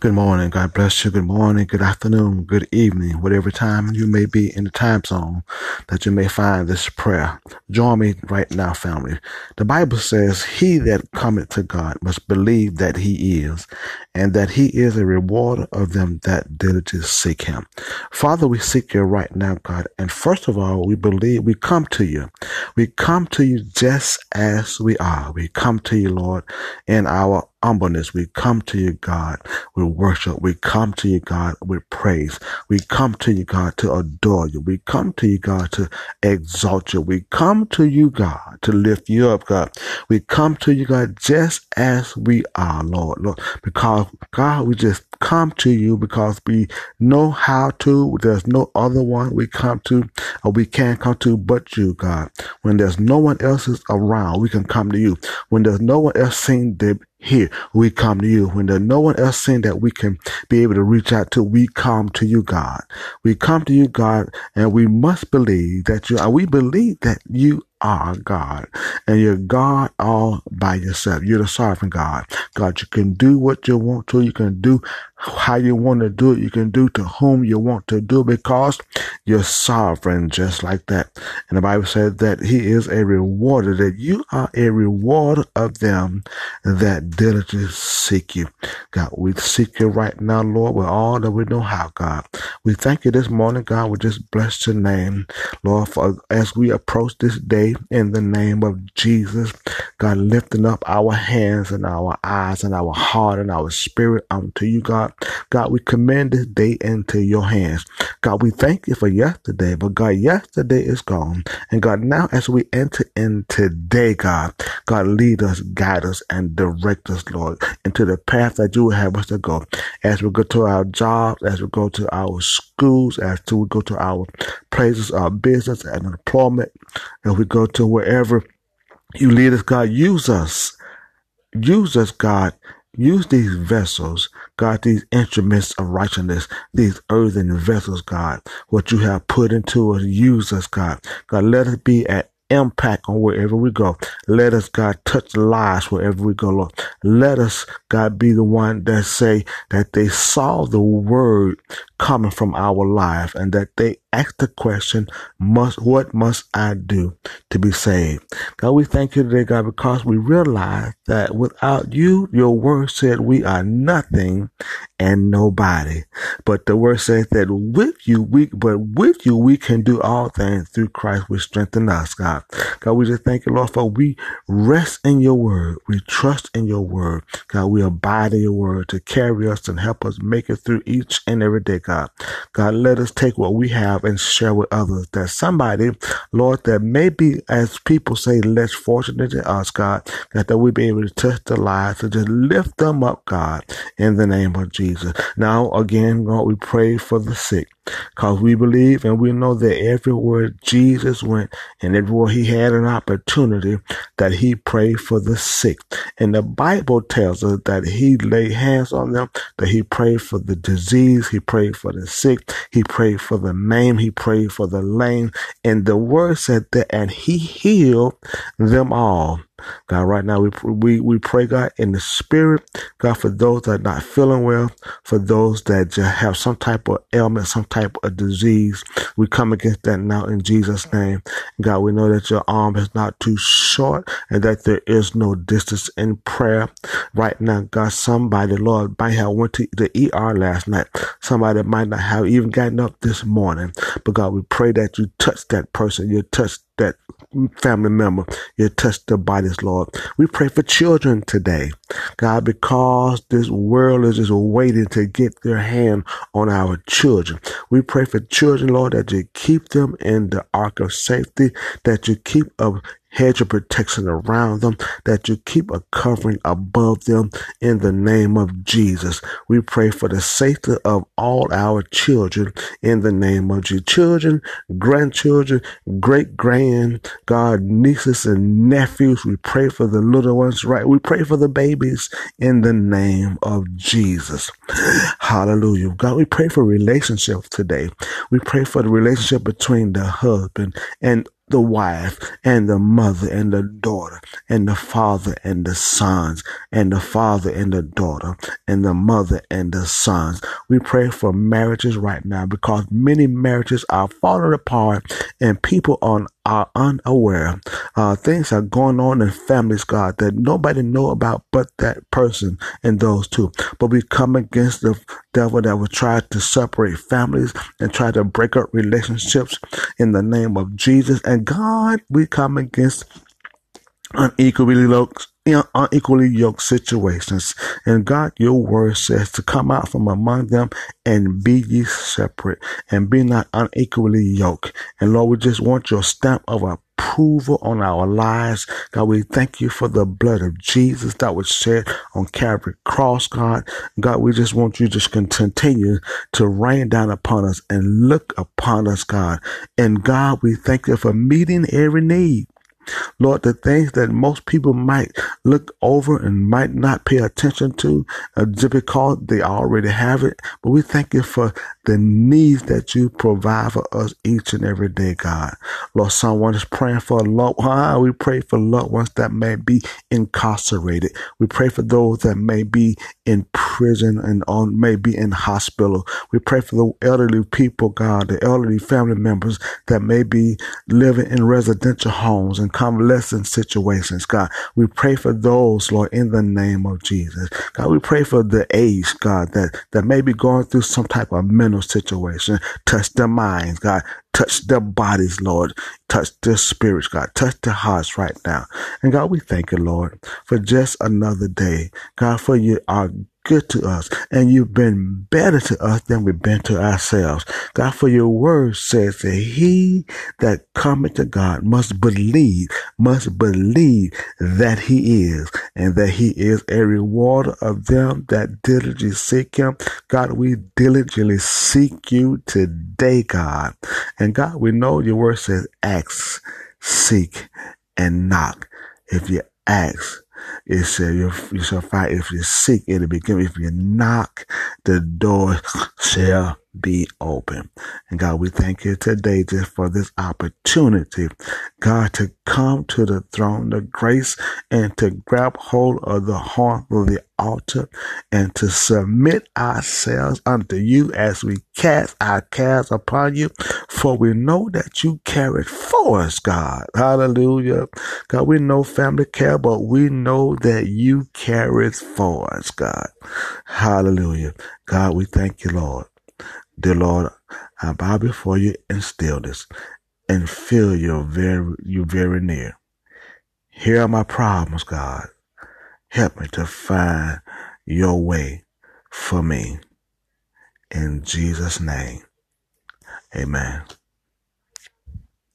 Good morning. God bless you. Good morning. Good afternoon. Good evening. Whatever time you may be in the time zone that you may find this prayer. Join me right now, family. The Bible says, He that cometh to God must believe that He is, and that He is a rewarder of them that diligently seek Him. Father, we seek you right now, God. And first of all, we believe we come to you. We come to you just as we are. We come to you, Lord, in our humbleness. We come to you, God, with worship. We come to you, God, with praise. We come to you, God, to adore you. We come to you, God, to exalt you. We come to you, God, to lift you up, God. We come to you, God, just as we are, Lord, Lord, because God, we just come to you because we know how to. There's no other one we come to or we can't come to but you, God. When there's no one else is around, we can come to you. When there's no one else seen the here we come to you when there's no one else saying that we can be able to reach out to. We come to you god. We come to you god and we must believe that you are. We believe that you are God and you're God all by yourself. You're the sovereign God. God, you can do what you want to. You can do how you want to do it. You can do to whom you want to do because you're sovereign just like that. And the Bible says that he is a rewarder, that you are a rewarder of them that diligently seek you. God, we seek you right now, Lord, with all that we know how, God. We thank you this morning, God. We just bless your name, Lord, for as we approach this day in the name of Jesus, God, lifting up our hands and our eyes and our heart and our spirit unto you, God. God, we commend this day into your hands. God, we thank you for yesterday, but God, yesterday is gone. And God, now as we enter in today, God, God, lead us, guide us, and direct us, Lord, into the path that you have us to go. As we go to our jobs, as we go to our schools, as we go to our places of business and employment, as we go to wherever you lead us, God, use us. Use us, God, Use these vessels, God, these instruments of righteousness, these earthen vessels, God, what you have put into us. Use us, God. God, let us be at impact on wherever we go. Let us, God, touch lives wherever we go, Lord. Let us, God, be the one that say that they saw the word coming from our life and that they ask the question, must, what must I do to be saved? God, we thank you today, God, because we realize that without you, your word said we are nothing and nobody. But the word says that with you, we, but with you, we can do all things through Christ, which strengthen us, God. God, we just thank you, Lord, for we rest in your word. We trust in your word. God, we abide in your word to carry us and help us make it through each and every day, God. God, let us take what we have and share with others. That somebody, Lord, that may be, as people say, less fortunate than us, God, that, that we be able to touch the lives to just lift them up, God, in the name of Jesus. Now, again, God, we pray for the sick. Because we believe and we know that everywhere Jesus went and everywhere he had an opportunity that he prayed for the sick. And the Bible tells us that he laid hands on them, that he prayed for the disease, he prayed for the sick, he prayed for the maimed, he prayed for the lame. And the word said that, and he healed them all. God, right now we we we pray, God, in the spirit, God, for those that are not feeling well, for those that have some type of ailment, some type of disease, we come against that now in Jesus' name. God, we know that your arm is not too short and that there is no distance in prayer. Right now, God, somebody, Lord, might have went to the ER last night. Somebody might not have even gotten up this morning. But God, we pray that you touch that person, you touch that family member. You touch their bodies, Lord. We pray for children today, God, because this world is just waiting to get their hand on our children. We pray for children, Lord, that you keep them in the ark of safety, that you keep a hedge of protection around them, that you keep a covering above them in the name of Jesus. We pray for the safety of all our children in the name of Jesus. Children, grandchildren, great grand, God, nieces and nephews. We pray for the little ones, right? We pray for the babies in the name of Jesus. Hallelujah. God, we pray for relationships today. We pray for the relationship between the husband and the wife and the mother and the daughter and the father and the sons and the father and the daughter and the mother and the sons. We pray for marriages right now because many marriages are falling apart and people on are unaware. Uh, things are going on in families, God, that nobody know about but that person and those two. But we come against the devil that will try to separate families and try to break up relationships in the name of Jesus. And God, we come against unequally yoked, unequally yoked situations. And God, your word says to come out from among them and be ye separate and be not unequally yoked. And Lord, we just want your stamp of approval on our lives. God, we thank you for the blood of Jesus that was shed on Calvary cross, God. God, we just want you to continue to rain down upon us and look upon us, God. And God, we thank you for meeting every need. Lord, the things that most people might look over and might not pay attention to uh, just because they already have it. But we thank you for the needs that you provide for us each and every day, God. Lord, someone is praying for a loved one. We pray for loved ones that may be incarcerated. We pray for those that may be in prison and on may be in hospital. We pray for the elderly people, God, the elderly family members that may be living in residential homes and convalescent situations, God. We pray for those, Lord, in the name of Jesus. God, we pray for the age, God, that, that may be going through some type of mental situation. Touch their minds, God. Touch their bodies, Lord. Touch their spirits, God. Touch their hearts right now. And God, we thank you, Lord, for just another day. God, for you are good to us and you've been better to us than we've been to ourselves. God, for your word says that he that cometh to God must believe, must believe that he is and that he is a rewarder of them that diligently seek him. God, we diligently seek you today, God. And God, we know your word says ask, seek, and knock. If you ask, it said, you, you shall find if you seek, it'll be. If you knock, the door shall be open. And God, we thank you today just for this opportunity, God, to come to the throne of grace and to grab hold of the horn of the altar and to submit ourselves unto you as we cast our cares upon you. For we know that you carry for us, God. Hallelujah. God, we know family care, but we know that you carry for us, God. Hallelujah. God, we thank you, Lord. Dear Lord, I bow before you in stillness and feel you very, you very near. Here are my problems, God. Help me to find your way for me. In Jesus' name, amen.